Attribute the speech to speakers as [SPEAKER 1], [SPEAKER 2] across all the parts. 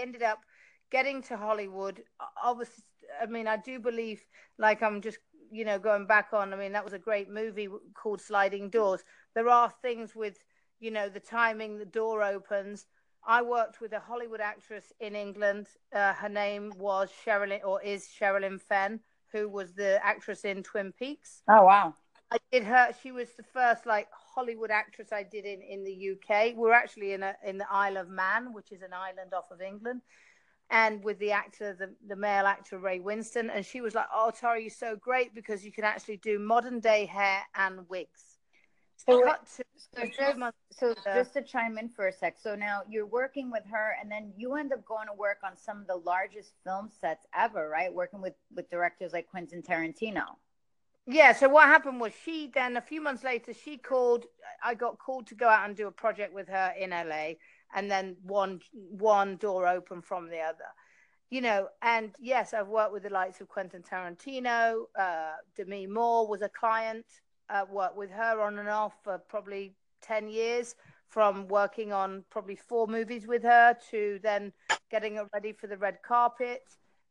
[SPEAKER 1] ended up getting to Hollywood. Obviously, I mean, I do believe, like I'm just, you know, going back on. I mean, that was a great movie called Sliding Doors. There are things with, you know, the timing, the door opens. I worked with a Hollywood actress in England. Uh, her name was Sherilyn, or is Sherilyn Fenn, who was the actress in Twin Peaks.
[SPEAKER 2] Oh wow!
[SPEAKER 1] I did her. She was the first like Hollywood actress I did in in the UK. We're actually in a in the Isle of Man, which is an island off of England, and with the actor, the the male actor Ray Winstone. and she was like, "Oh, Tara, you're so great because you can actually do modern day hair and wigs."
[SPEAKER 2] So, to, so, just, so just to chime in for a sec. So now you're working with her, and then you end up going to work on some of the largest film sets ever, right? Working with with directors like Quentin Tarantino.
[SPEAKER 1] Yeah. So what happened was she then a few months later she called. I got called to go out and do a project with her in LA, and then one one door open from the other. You know, and yes, I've worked with the likes of Quentin Tarantino. Uh, Demi Moore was a client uh, worked with her on and off for probably 10 years from working on probably four movies with her to then getting her ready for the red carpet.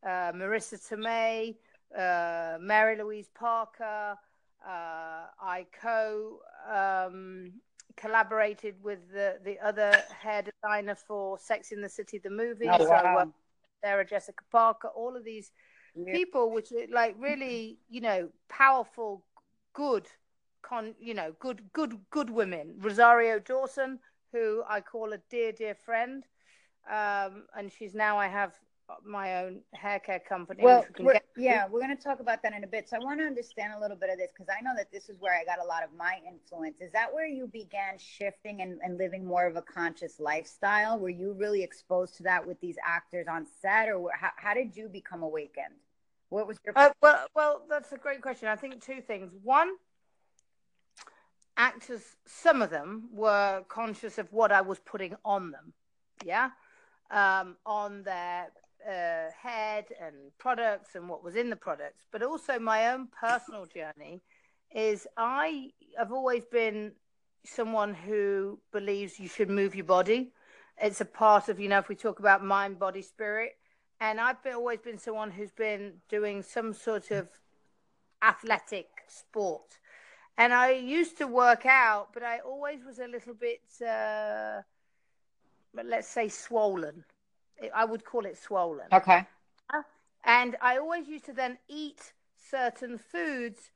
[SPEAKER 1] Uh, Marisa Tomei, uh, Mary Louise Parker. Uh, I co um, collaborated with the, the other hair designer for Sex in the City, the movie. Oh, wow. So Sarah Jessica Parker, all of these yeah. people, which are like really, you know, powerful, good con you know good good good women rosario dawson who i call a dear dear friend um, and she's now i have my own hair care company
[SPEAKER 2] well we we're, yeah we're going to talk about that in a bit. So i want to understand a little bit of this because i know that this is where i got a lot of my influence. Is that where you began shifting and, and living more of a conscious lifestyle? Were you really exposed to that with these actors on set or how, how did you become awakened? What was your
[SPEAKER 1] uh, well well that's a great question. I think two things. One actors, some of them were conscious of what I was putting on them, yeah, um, on their uh, head and products and what was in the products. But also, my own personal journey is I have always been someone who believes you should move your body. It's a part of, you know, if we talk about mind, body, spirit. And I've been, always been someone who's been doing some sort of athletic sport and I used to work out, but I always was a little bit, uh, let's say, swollen. I would call it swollen.
[SPEAKER 2] Okay.
[SPEAKER 1] And I always used to then eat certain foods,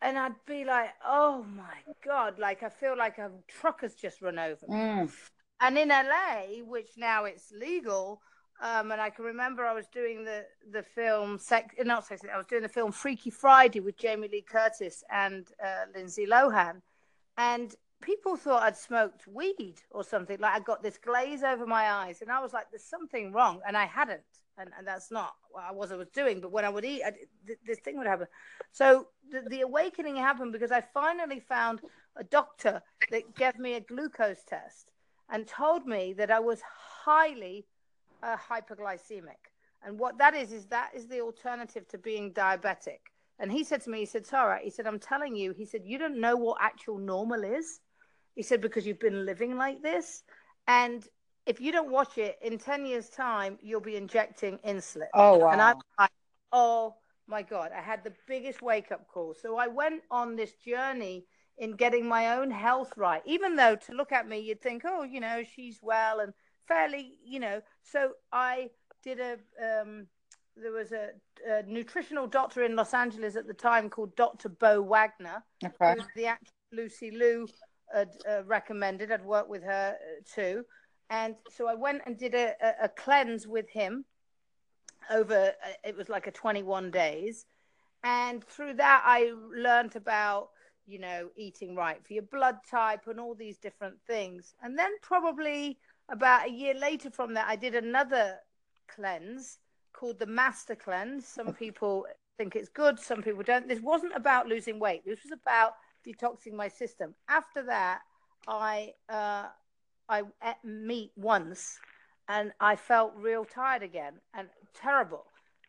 [SPEAKER 1] and I'd be like, "Oh my god!" Like I feel like a truck has just run over me. Mm. And in LA, which now it's legal, um, and I can remember I was doing the the film sex not sex I was doing the film Freaky Friday with Jamie Lee Curtis and uh, Lindsay Lohan, and people thought I'd smoked weed or something. Like I got this glaze over my eyes, and I was like, "There's something wrong," and I hadn't, and, and that's not what I was I was doing. But when I would eat, I, th- this thing would happen. So the, the awakening happened because I finally found a doctor that gave me a glucose test and told me that I was highly uh, hyperglycemic. And what that is, is that is the alternative to being diabetic. And he said to me, he said, Tara, he said, I'm telling you, he said, you don't know what actual normal is. He said, because you've been living like this. And if you don't watch it in 10 years' time, you'll be injecting insulin.
[SPEAKER 2] Oh, wow.
[SPEAKER 1] And I'm like, oh my God, I had the biggest wake up call. So I went on this journey in getting my own health right, even though to look at me, you'd think, oh, you know, she's well and fairly, you know. So I did a. Um, there was a, a, nutritional doctor in Los Angeles at the time called Dr. Bo Wagner,
[SPEAKER 2] okay.
[SPEAKER 1] who the actress Lucy Liu had uh, recommended. I'd worked with her uh, too, and so I went and did a, a, a cleanse with him. Over uh, it was like a 21 days, and through that I learned about you know eating right for your blood type and all these different things, and then probably about a year later from that, I did another cleanse called the Master Cleanse. Some people think it's good, some people don't. This wasn't about losing weight. This was about detoxing my system. After that, I uh, I ate meat once, and I felt real tired again and terrible.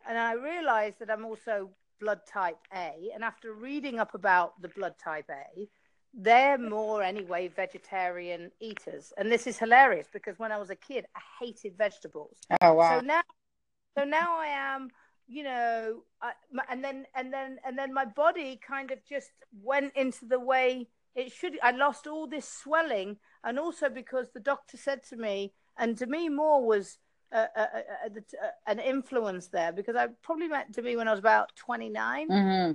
[SPEAKER 1] And I realized that I'm also blood type A. And after reading up about the blood type A, they're more anyway vegetarian eaters and this is hilarious because when i was a kid i hated vegetables
[SPEAKER 2] oh wow
[SPEAKER 1] so now so now i am you know I, and then and then and then my body kind of just went into the way it should i lost all this swelling and also because the doctor said to me and Demi Moore was uh, uh, uh, an influence there because I probably met Demi when I was about 29.
[SPEAKER 2] Mm-hmm.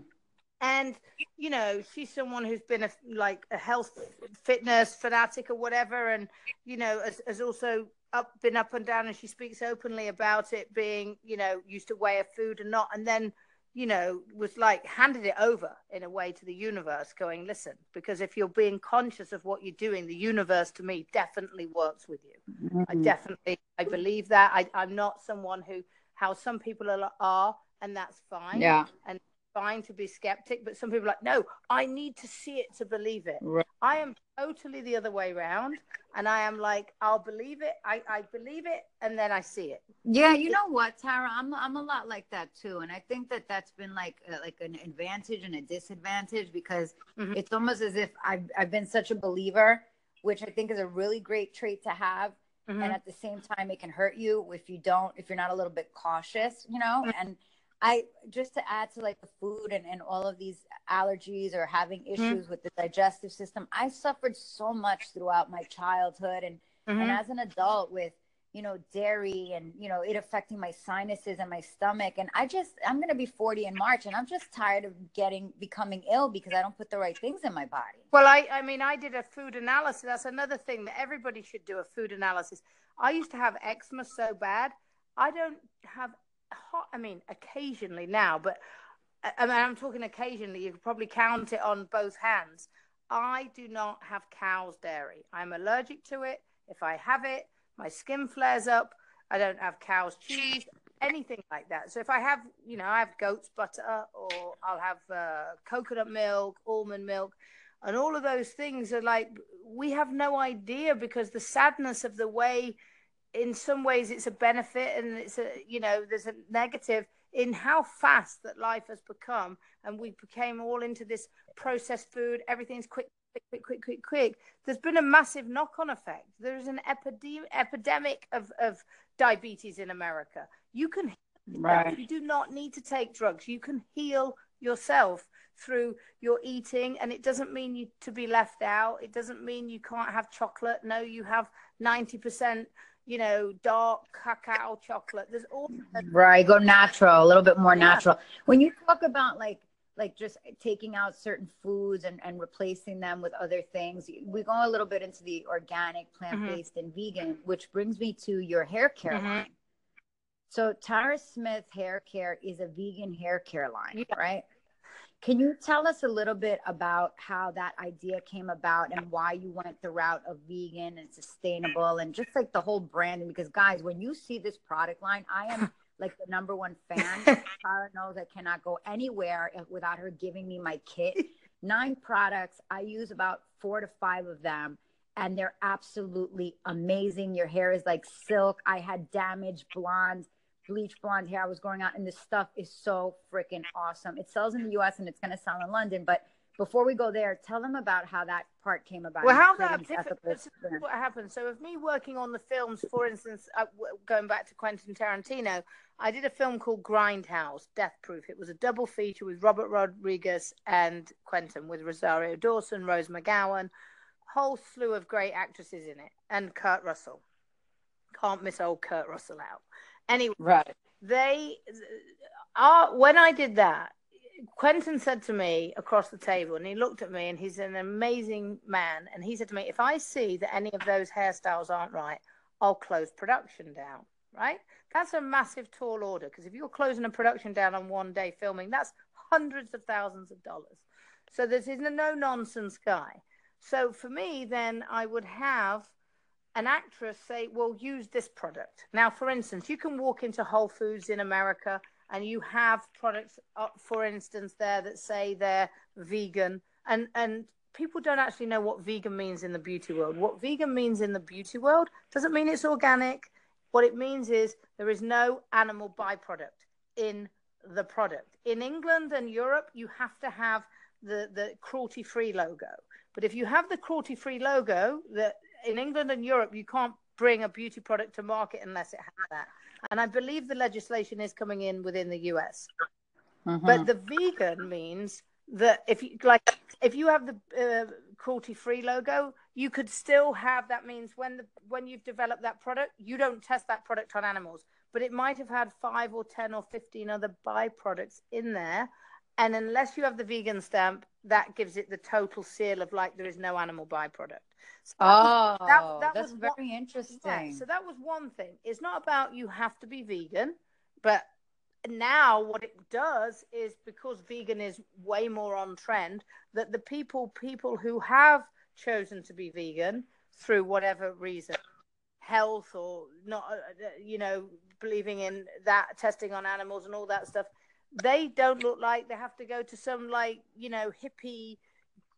[SPEAKER 1] And, you know, she's someone who's been a, like a health fitness fanatic or whatever. And, you know, has, has also up, been up and down and she speaks openly about it being, you know, used to weigh a food and not. And then, you know, was like handed it over in a way to the universe, going, listen, because if you're being conscious of what you're doing, the universe to me definitely works with you. Mm-hmm. I definitely, I believe that. I, I'm not someone who, how some people are, are and that's fine.
[SPEAKER 2] Yeah.
[SPEAKER 1] And fine to be skeptic, but some people are like, no, I need to see it to believe it. Right. I am totally the other way around. And I am like, I'll believe it. I, I believe it. And then I see it.
[SPEAKER 2] Yeah. You know what, Tara, I'm, I'm a lot like that too. And I think that that's been like, uh, like an advantage and a disadvantage because mm-hmm. it's almost as if I've, I've been such a believer, which I think is a really great trait to have. Mm-hmm. And at the same time, it can hurt you if you don't, if you're not a little bit cautious, you know, mm-hmm. and, I just to add to like the food and, and all of these allergies or having mm-hmm. issues mm-hmm. with the digestive system, I suffered so much throughout my childhood and mm-hmm. and as an adult with you know dairy and you know it affecting my sinuses and my stomach and I just I'm going to be 40 in March and I'm just tired of getting becoming ill because I don't put the right things in my body.
[SPEAKER 1] Well, I I mean I did a food analysis. That's another thing that everybody should do a food analysis. I used to have eczema so bad. I don't have hot. I mean, occasionally now, but I mean, I'm talking occasionally. You could probably count it on both hands. I do not have cow's dairy. I'm allergic to it. If I have it, my skin flares up. I don't have cow's cheese, anything like that. So if I have, you know, I have goat's butter or I'll have uh, coconut milk, almond milk, and all of those things are like, we have no idea because the sadness of the way in some ways it's a benefit and it's a you know there's a negative in how fast that life has become. And we became all into this processed food. Everything's quick quick quick quick quick quick. There's been a massive knock-on effect. There's an epidemic epidemic of, of diabetes in america. You can
[SPEAKER 2] right.
[SPEAKER 1] you do not need to take drugs. You can heal yourself through your eating. And it doesn't mean you to be left out. It doesn't mean you can't have chocolate. No you have 90% you know, dark cacao chocolate. There's all
[SPEAKER 2] right. Go natural, a little bit more yeah. natural. When you talk about like like just taking out certain foods and, and replacing them with other things, we go a little bit into the organic, plant based, mm-hmm. and vegan, which brings me to your hair care mm-hmm. line. So Tara Smith Hair Care is a vegan hair care line, yeah. right? Can you tell us a little bit about how that idea came about and why you went the route of vegan and sustainable and just like the whole branding? Because, guys, when you see this product line, I am like the number one fan. Tara knows I cannot go anywhere without her giving me my kit. Nine products. I use about four to five of them, and they're absolutely amazing. Your hair is like silk. I had damaged blonde bleach blonde hair I was growing out, and this stuff is so freaking awesome. It sells in the U.S. and it's going to sell in London. But before we go there, tell them about how that part came about.
[SPEAKER 1] Well, how that what happened. So, of me working on the films, for instance, uh, going back to Quentin Tarantino, I did a film called Grindhouse, Death Proof. It was a double feature with Robert Rodriguez and Quentin, with Rosario Dawson, Rose McGowan, whole slew of great actresses in it, and Kurt Russell. Can't miss old Kurt Russell out. Anyway,
[SPEAKER 2] right.
[SPEAKER 1] They are when I did that, Quentin said to me across the table, and he looked at me, and he's an amazing man, and he said to me, "If I see that any of those hairstyles aren't right, I'll close production down." Right? That's a massive tall order because if you're closing a production down on one day filming, that's hundreds of thousands of dollars. So this is a no nonsense guy. So for me, then I would have an actress say, well, use this product. Now, for instance, you can walk into Whole Foods in America and you have products, uh, for instance, there that say they're vegan. And, and people don't actually know what vegan means in the beauty world. What vegan means in the beauty world doesn't mean it's organic. What it means is there is no animal byproduct in the product. In England and Europe, you have to have the, the cruelty free logo But if you have the cruelty free logo, that in England and Europe, you can't bring a beauty product to market unless it has that. And I believe the legislation is coming in within the US. Mm-hmm. But the vegan means that if you like, if you have the uh, cruelty free logo, you could still have that means when the when you've developed that product, you don't test that product on animals, but it might have had five or ten or fifteen other byproducts in there. And unless you have the vegan stamp, that gives it the total seal of like there is no animal byproduct.
[SPEAKER 2] So oh, that, that that's very one, interesting. Yeah,
[SPEAKER 1] so that was one thing. It's not about you have to be vegan, but now what it does is because vegan is way more on trend that the people people who have chosen to be vegan through whatever reason health or not uh, uh, you know believing in that testing on animals and all that stuff they don't look like they have to go to some like you know hippie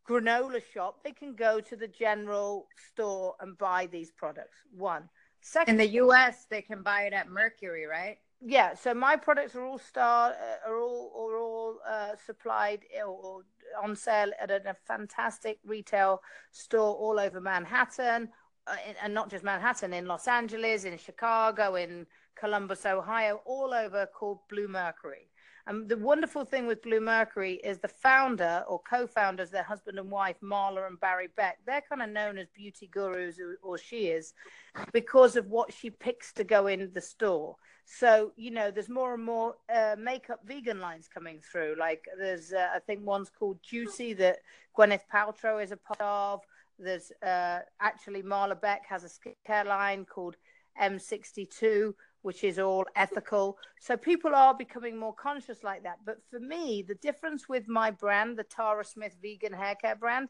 [SPEAKER 1] granola shop. They can go to the general store and buy these products. One.
[SPEAKER 2] Second in the us they can buy it at mercury right?
[SPEAKER 1] Yeah so my products are all star uh, are all are all uh, supplied or, on sale at a, a, fantastic retail store all over manhattan uh, in, and not just manhattan in los angeles in chicago in columbus ohio all over called Blue Mercury. and the wonderful thing with Blue Mercury is the founder or co-founders, their husband and wife, Marla and Barry Beck. They're kind of known as beauty gurus, or, or she is, because of what she picks to go in the store. So you know, there's more and more uh, makeup vegan lines coming through. Like there's, uh, I think one's called Juicy that Gwyneth Paltrow is a part of. There's uh, actually Marla Beck has a skincare line called M62 which is all ethical. So people are becoming more conscious like that. But for me, the difference with my brand, the Tara Smith vegan hair care brand,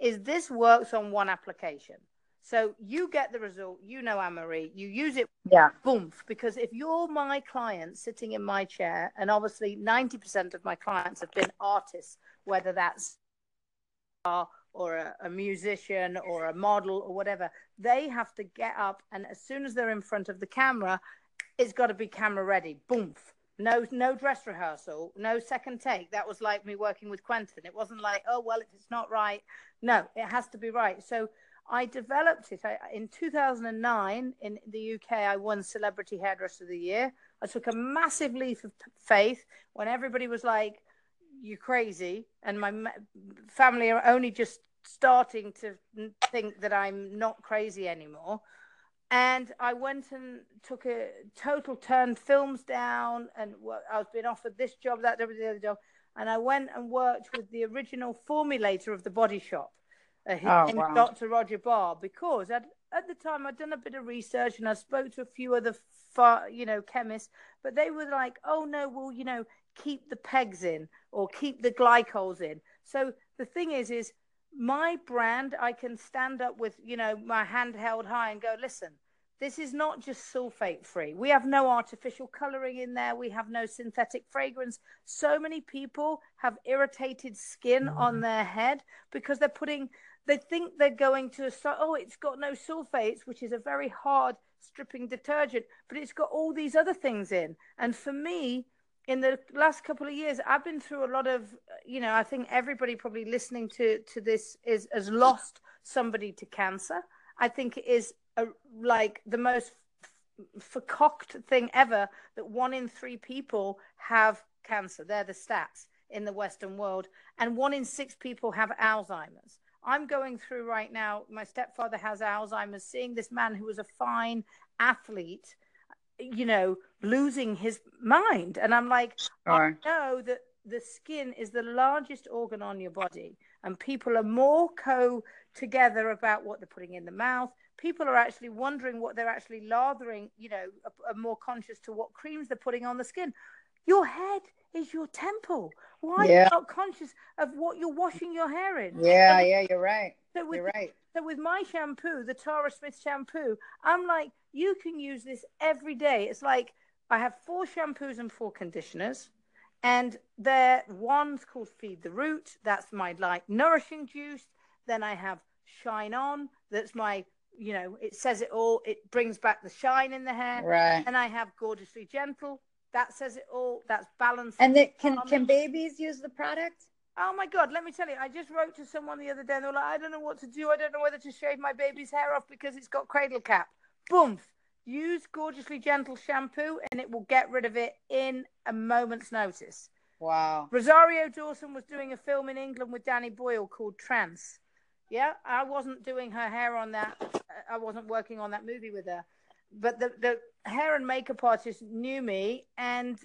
[SPEAKER 1] is this works on one application. So you get the result, you know, Anne-Marie, you use it,
[SPEAKER 2] yeah,
[SPEAKER 1] boom. Because if you're my client sitting in my chair, and obviously 90% of my clients have been artists, whether that's or a, a, musician or a model or whatever, they have to get up and as soon as they're in front of the camera, it's got to be camera ready. Boom. No, no dress rehearsal, no second take. That was like me working with Quentin. It wasn't like, oh well, if it's not right, no, it has to be right. So I developed it I, in 2009 in the UK. I won Celebrity Hairdresser of the Year. I took a massive leap of faith when everybody was like, "You're crazy," and my family are only just starting to think that I'm not crazy anymore and I went and took a total turn films down, and I was being offered this job, that job, the other job, and I went and worked with the original formulator of the Body Shop, uh, oh, wow. Dr. Roger Barr, because I'd, at the time I'd done a bit of research and I spoke to a few other, far, you know, chemists, but they were like, "Oh no, well, you know, keep the pegs in or keep the glycols in." So the thing is, is my brand, I can stand up with, you know, my hand held high and go, listen, this is not just sulfate free. We have no artificial coloring in there. We have no synthetic fragrance. So many people have irritated skin mm. on their head because they're putting, they think they're going to, oh, it's got no sulfates, which is a very hard stripping detergent, but it's got all these other things in. And for me, in the last couple of years i've been through a lot of you know i think everybody probably listening to to this is has lost somebody to cancer i think it is a, like the most forcocked thing ever that one in three people have cancer. They're the stats in the western world. And one in six people have alzheimer's. I'm going through right now my stepfather has alzheimer's seeing this man who was a fine athlete you know, losing his mind. And I'm like, I know that the skin is the largest organ on your body, and people are more co together about what they're putting in the mouth. People are actually wondering what they're actually lathering, you know, are, are more conscious to what creams they're putting on the skin. Your head is your temple. Why yeah. are you not conscious of what you're washing your hair in?
[SPEAKER 2] Yeah, yeah, you're right.
[SPEAKER 1] So with,
[SPEAKER 2] you're right.
[SPEAKER 1] So with my shampoo, the Tara Smith shampoo, I'm like, you can use this every day. It's like I have four shampoos and four conditioners. And there, one's called Feed the Root. That's my like nourishing juice. Then I have Shine On. That's my, you know, it says it all. It brings back the shine in the hair.
[SPEAKER 2] Right.
[SPEAKER 1] And I have Gorgeously Gentle. That says it all. That's balanced.
[SPEAKER 2] And can can babies use the product?
[SPEAKER 1] Oh my God, let me tell you, I just wrote to someone the other day and they were like, I don't know what to do. I don't know whether to shave my baby's hair off because it's got cradle cap. Boom. Use Gorgeously Gentle shampoo and it will get rid of it in a moment's notice.
[SPEAKER 2] Wow.
[SPEAKER 1] Rosario Dawson was doing a film in England with Danny Boyle called Trance. Yeah, I wasn't doing her hair on that. Uh, I wasn't working on that movie with her. But the, the hair and makeup artist knew me and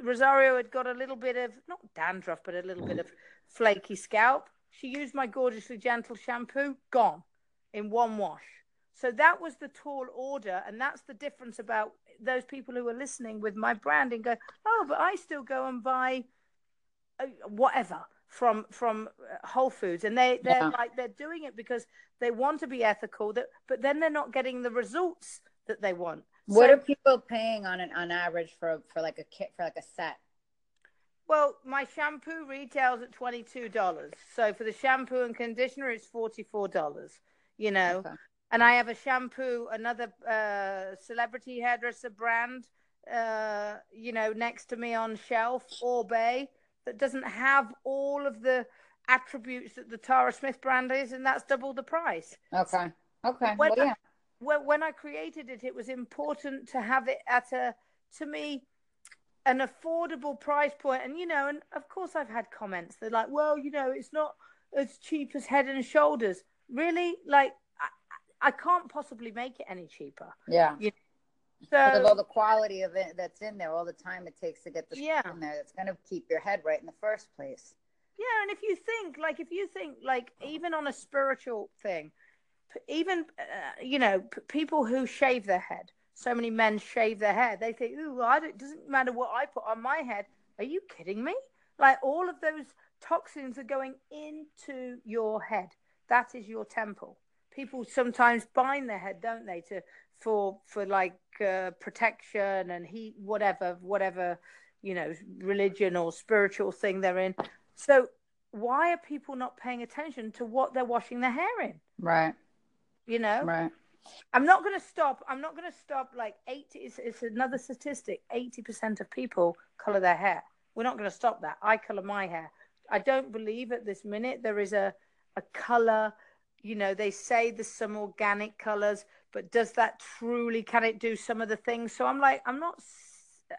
[SPEAKER 1] Rosario had got a little bit of, not dandruff, but a little bit of flaky scalp. She used my gorgeously gentle shampoo, gone in one wash. So that was the tall order, and that's the difference about those people who are listening with my brand and go, oh, but I still go and buy uh, whatever from from uh, Whole Foods, and they they're yeah. like they're doing it because they want to be ethical, that but then they're not getting the results that they want.
[SPEAKER 2] What so, are people paying on an on average for for like a kit for like a set?
[SPEAKER 1] Well, my shampoo retails at twenty two dollars. So for the shampoo and conditioner, it's forty four dollars. You know, okay. And I have a shampoo, another uh, celebrity hairdresser brand, uh, you know, next to me on shelf, Oribe, that doesn't have all of the attributes that the Tara Smith brand is, and that's double the price.
[SPEAKER 2] Okay. Okay. When, well, yeah.
[SPEAKER 1] when, when I created it, it was important to have it at a, to me, an affordable price point. And, you know, and of course I've had comments. They're like, well, you know, it's not as cheap as Head and Shoulders. Really? Like, I, can't possibly make it any cheaper.
[SPEAKER 2] Yeah.
[SPEAKER 1] You
[SPEAKER 2] know? So, because of all the quality of it that's in there, all the time it takes to get the yeah. in there, that's going to keep your head right in the first place.
[SPEAKER 1] Yeah, and if you think, like, if you think, like, even on a spiritual thing, even, uh, you know, p- people who shave their head, so many men shave their hair. They think, "Ooh, I don't, it doesn't matter what I put on my head." Are you kidding me? Like all of those toxins are going into your head. That is your temple. People sometimes bind their head, don't they, to for for like uh, protection and heat, whatever, whatever, you know, religion or spiritual thing they're in. So why are people not paying attention to what they're washing their hair in?
[SPEAKER 2] Right.
[SPEAKER 1] You know.
[SPEAKER 2] Right.
[SPEAKER 1] I'm not going to stop. I'm not going to stop. Like 80, it's, it's another statistic 80% of people color their hair. We're not going to stop that. I color my hair. I don't believe at this minute there is a, a color. You know, they say there's some organic colors, but does that truly, can it do some of the things? So I'm like, I'm not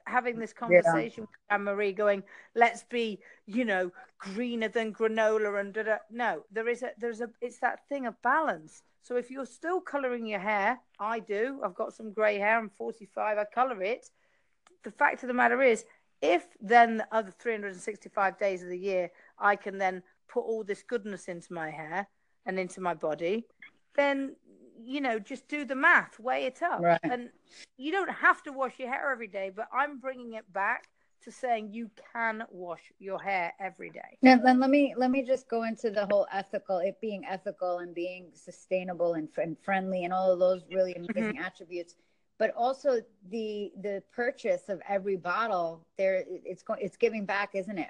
[SPEAKER 1] having this conversation yeah. with Anne Marie going, let's be, you know, greener than granola and da, da. no, there is a, there's a, it's that thing of balance. So if you're still coloring your hair, I do. I've got some grey hair. I'm 45. I color it. The fact of the matter is, if then the other 365 days of the year, I can then put all this goodness into my hair and into my body, then you know, just do the math, weigh it up,
[SPEAKER 2] right.
[SPEAKER 1] and you don't have to wash your hair every day. But I'm bringing it back to saying you can wash your hair every day.
[SPEAKER 2] Now, then let me let me just go into the whole ethical, it being ethical and being sustainable and, and friendly and all of those really amazing mm-hmm. attributes. But also the the purchase of every bottle, there it's going it's giving back, isn't it?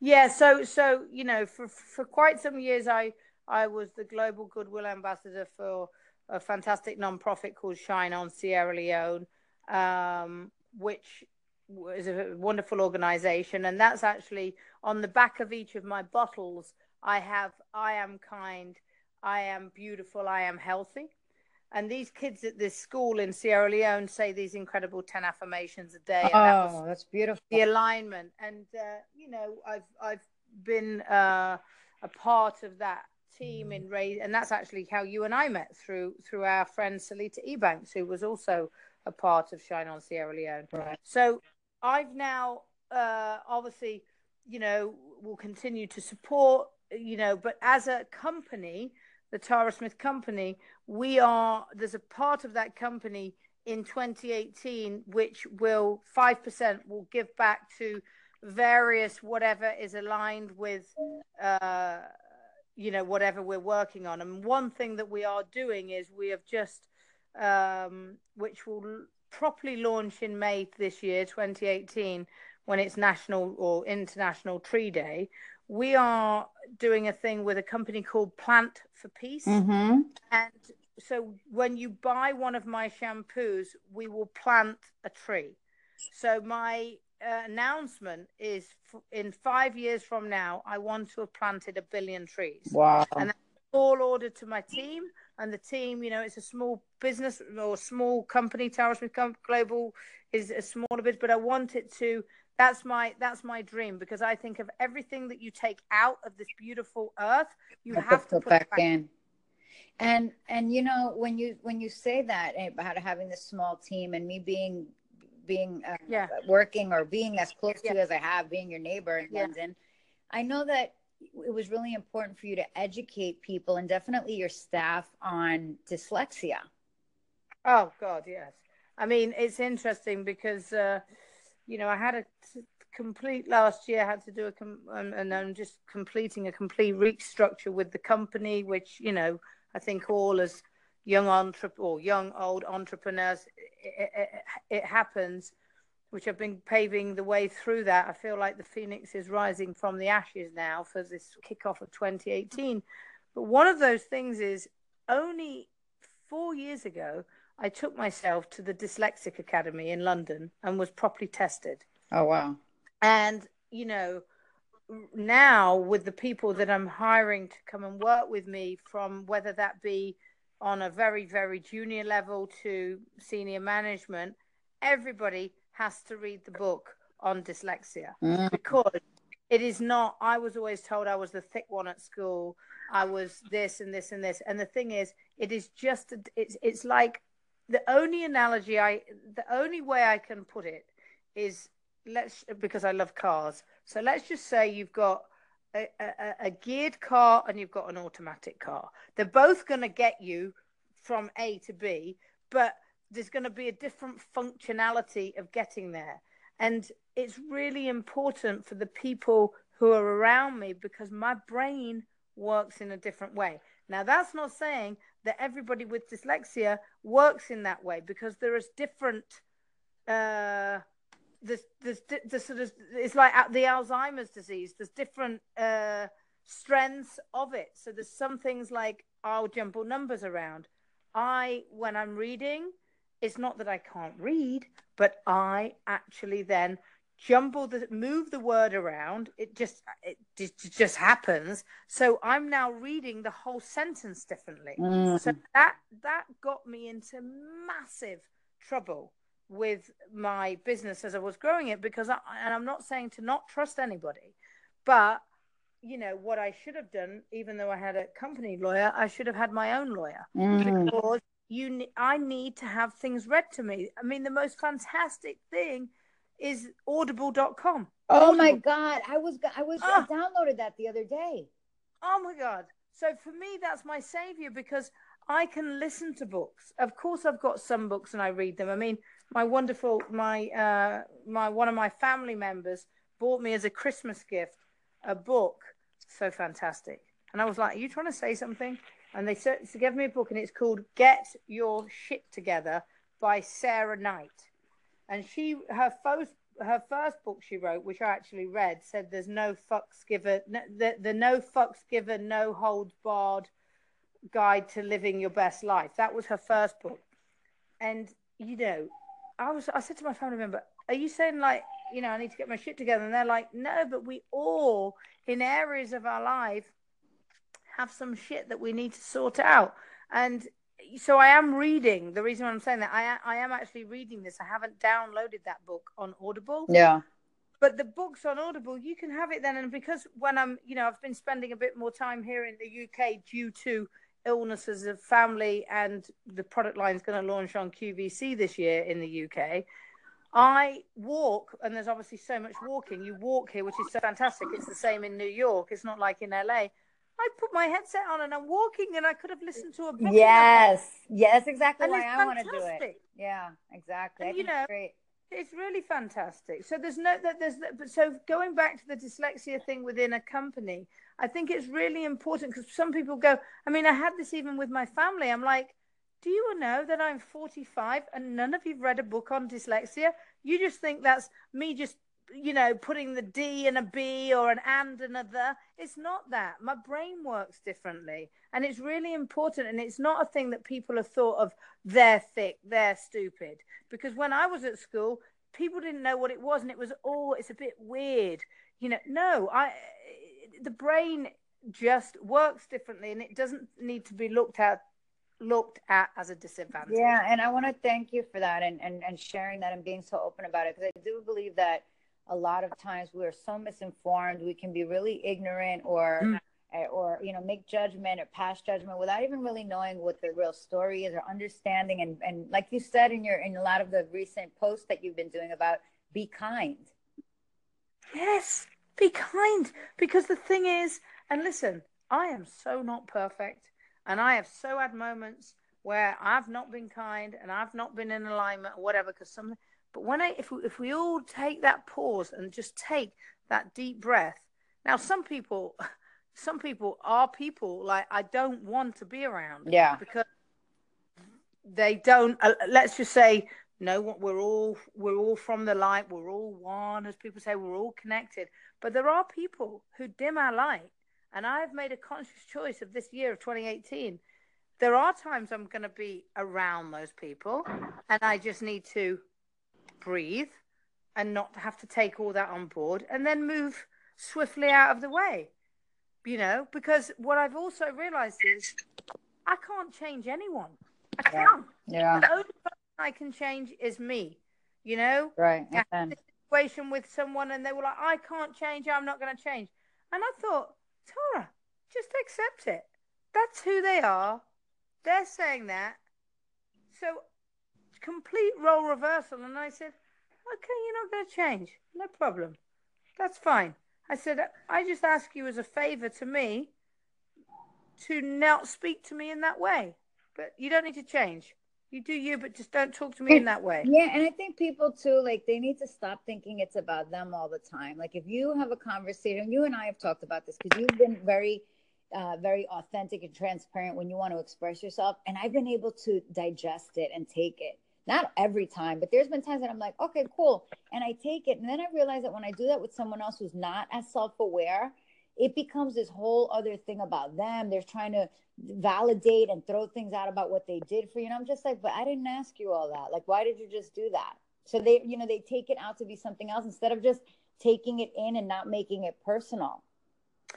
[SPEAKER 1] Yeah. So so you know for for quite some years I I was the global goodwill ambassador for a fantastic nonprofit called Shine On Sierra Leone, um, which is a wonderful organization. And that's actually on the back of each of my bottles i have i am kind i am beautiful i am healthy. And these kids at this school in sierra leone say these incredible 10 affirmations a day
[SPEAKER 2] oh that that's beautiful.
[SPEAKER 1] the alignment. And uh, you know i've i've been uh, a part of that team in raise and that's actually how you and i met through through our friend selita ebanks who was also a part of shine on sierra leone.
[SPEAKER 2] Right.
[SPEAKER 1] So I've now uh, obviously, you know, will continue to support, you know, but as a company, the Tara Smith Company, we are there's a part of that company in 2018 which will 5% will give back to various whatever is aligned with uh, you know whatever we're working on and one thing that we are doing is we have just um, which will properly launch in May this year, 2018, when it's National or International Tree Day, we are doing a thing with a company called Plant for Peace.
[SPEAKER 2] Mm-hmm.
[SPEAKER 1] And so when you buy one of my shampoos, we will plant a tree. So my uh, announcement is f- in five years from now, I want to have planted a billion trees.
[SPEAKER 2] Wow.
[SPEAKER 1] And that's all ordered to my team. And the team, you know, it's a small business or small company. Tara Smith Global is a smaller bit, but I want it to. That's my that's my dream because I think of everything that you take out of this beautiful earth, you have to put back,
[SPEAKER 2] back in. And and you know when you when you say that about having this small team and me being being uh,
[SPEAKER 1] yeah.
[SPEAKER 2] working or being as close
[SPEAKER 1] Yeah.
[SPEAKER 2] to you as I have, being your neighbor in
[SPEAKER 1] Yeah.
[SPEAKER 2] London, I know that it was really important for you to educate people and definitely your staff on dyslexia.
[SPEAKER 1] Oh God, yes. I mean, it's interesting because uh, you know I had a t- complete last year. I had to do a com- and, and I'm just completing a complete restructure with the company, which you know I think all as young entrepreneur or young old entrepreneurs, it, it, it happens. Which I've been paving the way through that. I feel like the phoenix is rising from the ashes now for this kickoff of 2018. But one of those things is only four years ago, I took myself to the Dyslexic Academy in London and was properly tested.
[SPEAKER 2] Oh wow.
[SPEAKER 1] And, you know, now with the people that I'm hiring to come and work with me, from whether that be on a very, very junior level to senior management, everybody has to read the book on dyslexia
[SPEAKER 2] Mm.
[SPEAKER 1] because it is not. I was always told I was the thick one at school. I was this and this and this. And the thing is, it is just, it's, it's like the only analogy I, the only way I can put it is let's, because I love cars. So let's just say you've got a, a, a geared car and you've got an automatic car. They're both going to get you from A to B, but there's going to be a different functionality of getting there. And it's really important for the people who are around me because my brain works in a different way. Now, that's not saying that everybody with dyslexia works in that way because there is different. Uh, there's, there's, there's sort of it's like the Alzheimer's disease. There's different uh, strengths of it. So there's some things like I'll jumble numbers around. I, when I'm reading, it's not that I can't read, but I actually then jumble the move the word around. It just it just, just happens. So I'm now reading the whole sentence differently.
[SPEAKER 2] Mm.
[SPEAKER 1] So that that got me into massive trouble with my business as I was growing it because I, and I'm not saying to not trust anybody, but you know what I should have done, even though I had a company lawyer, I should have had my own lawyer
[SPEAKER 2] Mm.
[SPEAKER 1] because you I need to have things read to me. I mean, the most fantastic thing is audible.com.
[SPEAKER 2] Oh my god, I was I was
[SPEAKER 1] Ah.
[SPEAKER 2] I downloaded that the other day.
[SPEAKER 1] Oh my god. So for me that's my savior because I can listen to books. Of course I've got some books and I read them. I mean, my wonderful my uh my one of my family members bought me as a Christmas gift a book so fantastic. And I was like, "Are you trying to say something?" And they said, so gave me a book and it's called Get Your Shit Together by Sarah Knight. And she her first her first book she wrote, which I actually read, said there's no fucks given no, the, the no fucks given, no holds barred guide to living your best life. That was her first book. And you know, I was I said to my family member, Are you saying like, you know, I need to get my shit together? And they're like, No, but we all in areas of our life have some shit that we need to sort out. And so I am reading. The reason I'm saying that I I am actually reading this. I haven't downloaded that book on Audible,
[SPEAKER 2] Yeah.
[SPEAKER 1] but the books on Audible you can have it then. And because when I'm, you know, I've been spending a bit more time here in the UK due to illnesses of family, and the product line is going to launch on QVC this year in the UK. I walk, and there's obviously so much walking. You walk here, which is so fantastic. It's the same in New York. It's not like in LA. I put my headset on and I'm walking, and I could have listened to a book.
[SPEAKER 2] Yes. Yes, exactly
[SPEAKER 1] and
[SPEAKER 2] why
[SPEAKER 1] it's
[SPEAKER 2] I want to do it. Yeah, exactly.
[SPEAKER 1] And you
[SPEAKER 2] it's
[SPEAKER 1] know,
[SPEAKER 2] great.
[SPEAKER 1] It's really fantastic. So there's no that there's but so going back to the dyslexia thing within a company, I think it's really important because some people go. I mean, I had this even with my family. I'm like, do you know that I'm 45 and none of you've read a book on dyslexia? You just think that's me just you know putting the D and a B or an and and a the. It's not that. My brain works differently, and it's really important. And it's not a thing that people have thought of. They're thick. They're stupid. Because when I was at school, people didn't know what it was, and it was oh, it's a bit weird. You know, no, I the brain just works differently, and it doesn't need to be looked at looked at as a disadvantage.
[SPEAKER 2] Yeah, and I want to thank you for that and, and, and sharing that and being so open about it because I do believe that a lot of times we're so misinformed, we can be really ignorant or mm. or you know make judgment or pass judgment without even really knowing what the real story is or understanding and and like you said in your in a lot of the recent posts that you've been doing about be kind.
[SPEAKER 1] Yes, be kind because the thing is and listen, I am so not perfect and I have so had moments where I've not been kind and I've not been in alignment or whatever because some but when I if we, if we all take that pause and just take that deep breath now some people some people are people like I don't want to be around
[SPEAKER 2] yeah.
[SPEAKER 1] because they don't uh, let's just say no we're all we're all from the light we're all one as people say we're all connected but there are people who dim our light and I've made a conscious choice of this year of 2018. There are times I'm going to be around those people, and I just need to breathe and not have to take all that on board and then move swiftly out of the way. You know, because what I've also realized is I can't change anyone. I can't.
[SPEAKER 2] Yeah.
[SPEAKER 1] Person I can change is me. You know?
[SPEAKER 2] Right.
[SPEAKER 1] Had situation with someone and they were like, I can't change, I'm not going to change. And I thought, Tara, just accept it. That's who they are. They're saying that. So, complete role reversal. And I said, okay, you're not going to change. No problem. That's fine. I said, I just ask you as a favor to me to not speak to me in that way. But you don't need to change. You do you, but just don't talk to me in that way.
[SPEAKER 2] Yeah, and I think people too, like they need to stop thinking it's about them all the time. Like if you have a conversation, you and I have talked about this because you've been very, uh, very authentic and transparent when you want to express yourself, and I've been able to digest it and take it. Not every time, but there's been times that I'm like, okay, cool, and I take it, and then I realize that when I do that with someone else who's not as self-aware, it becomes this whole other thing about them. They're trying to validate and throw things out about what they did for you. And I'm just like, but I didn't ask you all that. Like, why did you just do that? So they, you know, they take it out to be something else instead of just taking it in and not making it personal.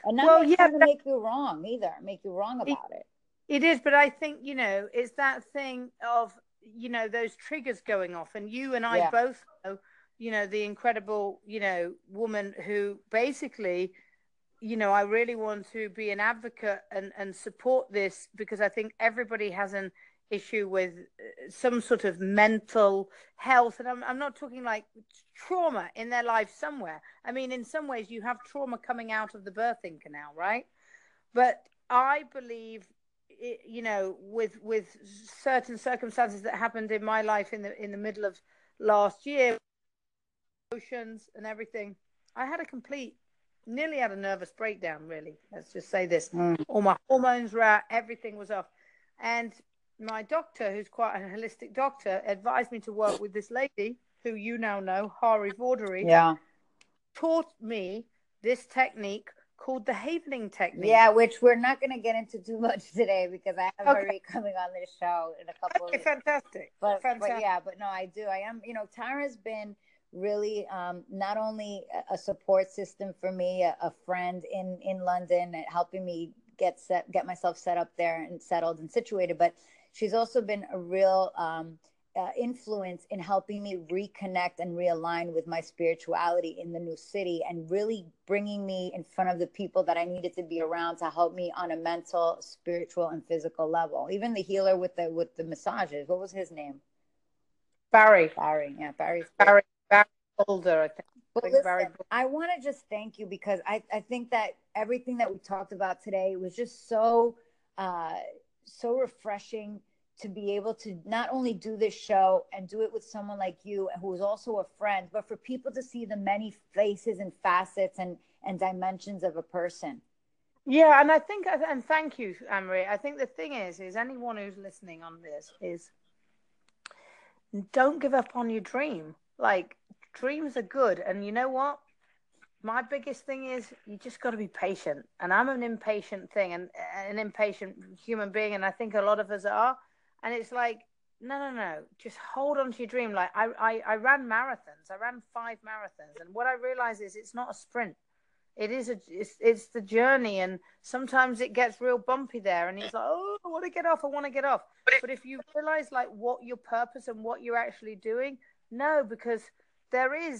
[SPEAKER 2] And not well, yeah, make you wrong either, make you wrong about it,
[SPEAKER 1] it. It is, but I think, you know, it's that thing of, you know, those triggers going off. And you and I yeah. both know, you know, the incredible, you know, woman who basically you know, I really want to be an advocate and, and support this because I think everybody has an issue with uh, some sort of mental health. And I'm, I'm not talking like trauma in their life somewhere. I mean, in some ways, you have trauma coming out of the birthing canal, right? But I believe, you know, with with certain circumstances that happened in my life in the in the middle of last year, emotions and everything, I had a complete nearly had a nervous breakdown, really. Let's just say this. Mm. All my hormones were out, everything was off. And my doctor, who's quite a holistic doctor, advised me to work with this lady who you now know, Hari Vordari.
[SPEAKER 2] Yeah.
[SPEAKER 1] Taught me this technique called the Havening technique.
[SPEAKER 2] Yeah, which we're not going to get into too much today because I have okay. coming on this show in a couple
[SPEAKER 1] okay,
[SPEAKER 2] of
[SPEAKER 1] fantastic.
[SPEAKER 2] But,
[SPEAKER 1] fantastic.
[SPEAKER 2] but yeah, but no, I do. I am, you know, Tara's been – really um, not only a support system for me, a, a, friend in in London, helping me get set, get myself set up there and settled and situated, but she's also been a real um, uh, influence in helping me reconnect and realign with my spirituality in the new city and really bringing me in front of the people that I needed to be around to help me on a mental, spiritual, and physical level. Even the healer with the with the massages. What was his name?
[SPEAKER 1] Barry.
[SPEAKER 2] Barry. Yeah, Barry's
[SPEAKER 1] Barry older, I think. Well, listen,
[SPEAKER 2] I want to just thank you because I, I think that everything that we talked about today was just so uh, so refreshing to be able to not only do this show and do it with someone like you who is also a friend, but for people to see the many faces and facets and, and dimensions of a person.
[SPEAKER 1] Yeah, and I think, and thank you, Anne-Marie. I think the thing is, is anyone who's listening on this is don't give up on your dream. Like dreams are good. And you know what? My biggest thing is you just got to be patient. And I'm an impatient thing and an impatient human being. And I think a lot of us are. And it's like, no, no, no. Just hold on to your dream. Like I, I, I ran marathons. I ran five marathons, and what I realize is it's not a sprint. It is a, it's, it's the journey, and sometimes it gets real bumpy there. And it's like, oh, I want to get off. I want to get off. But if you realize like what your purpose and what you're actually doing, no, because there is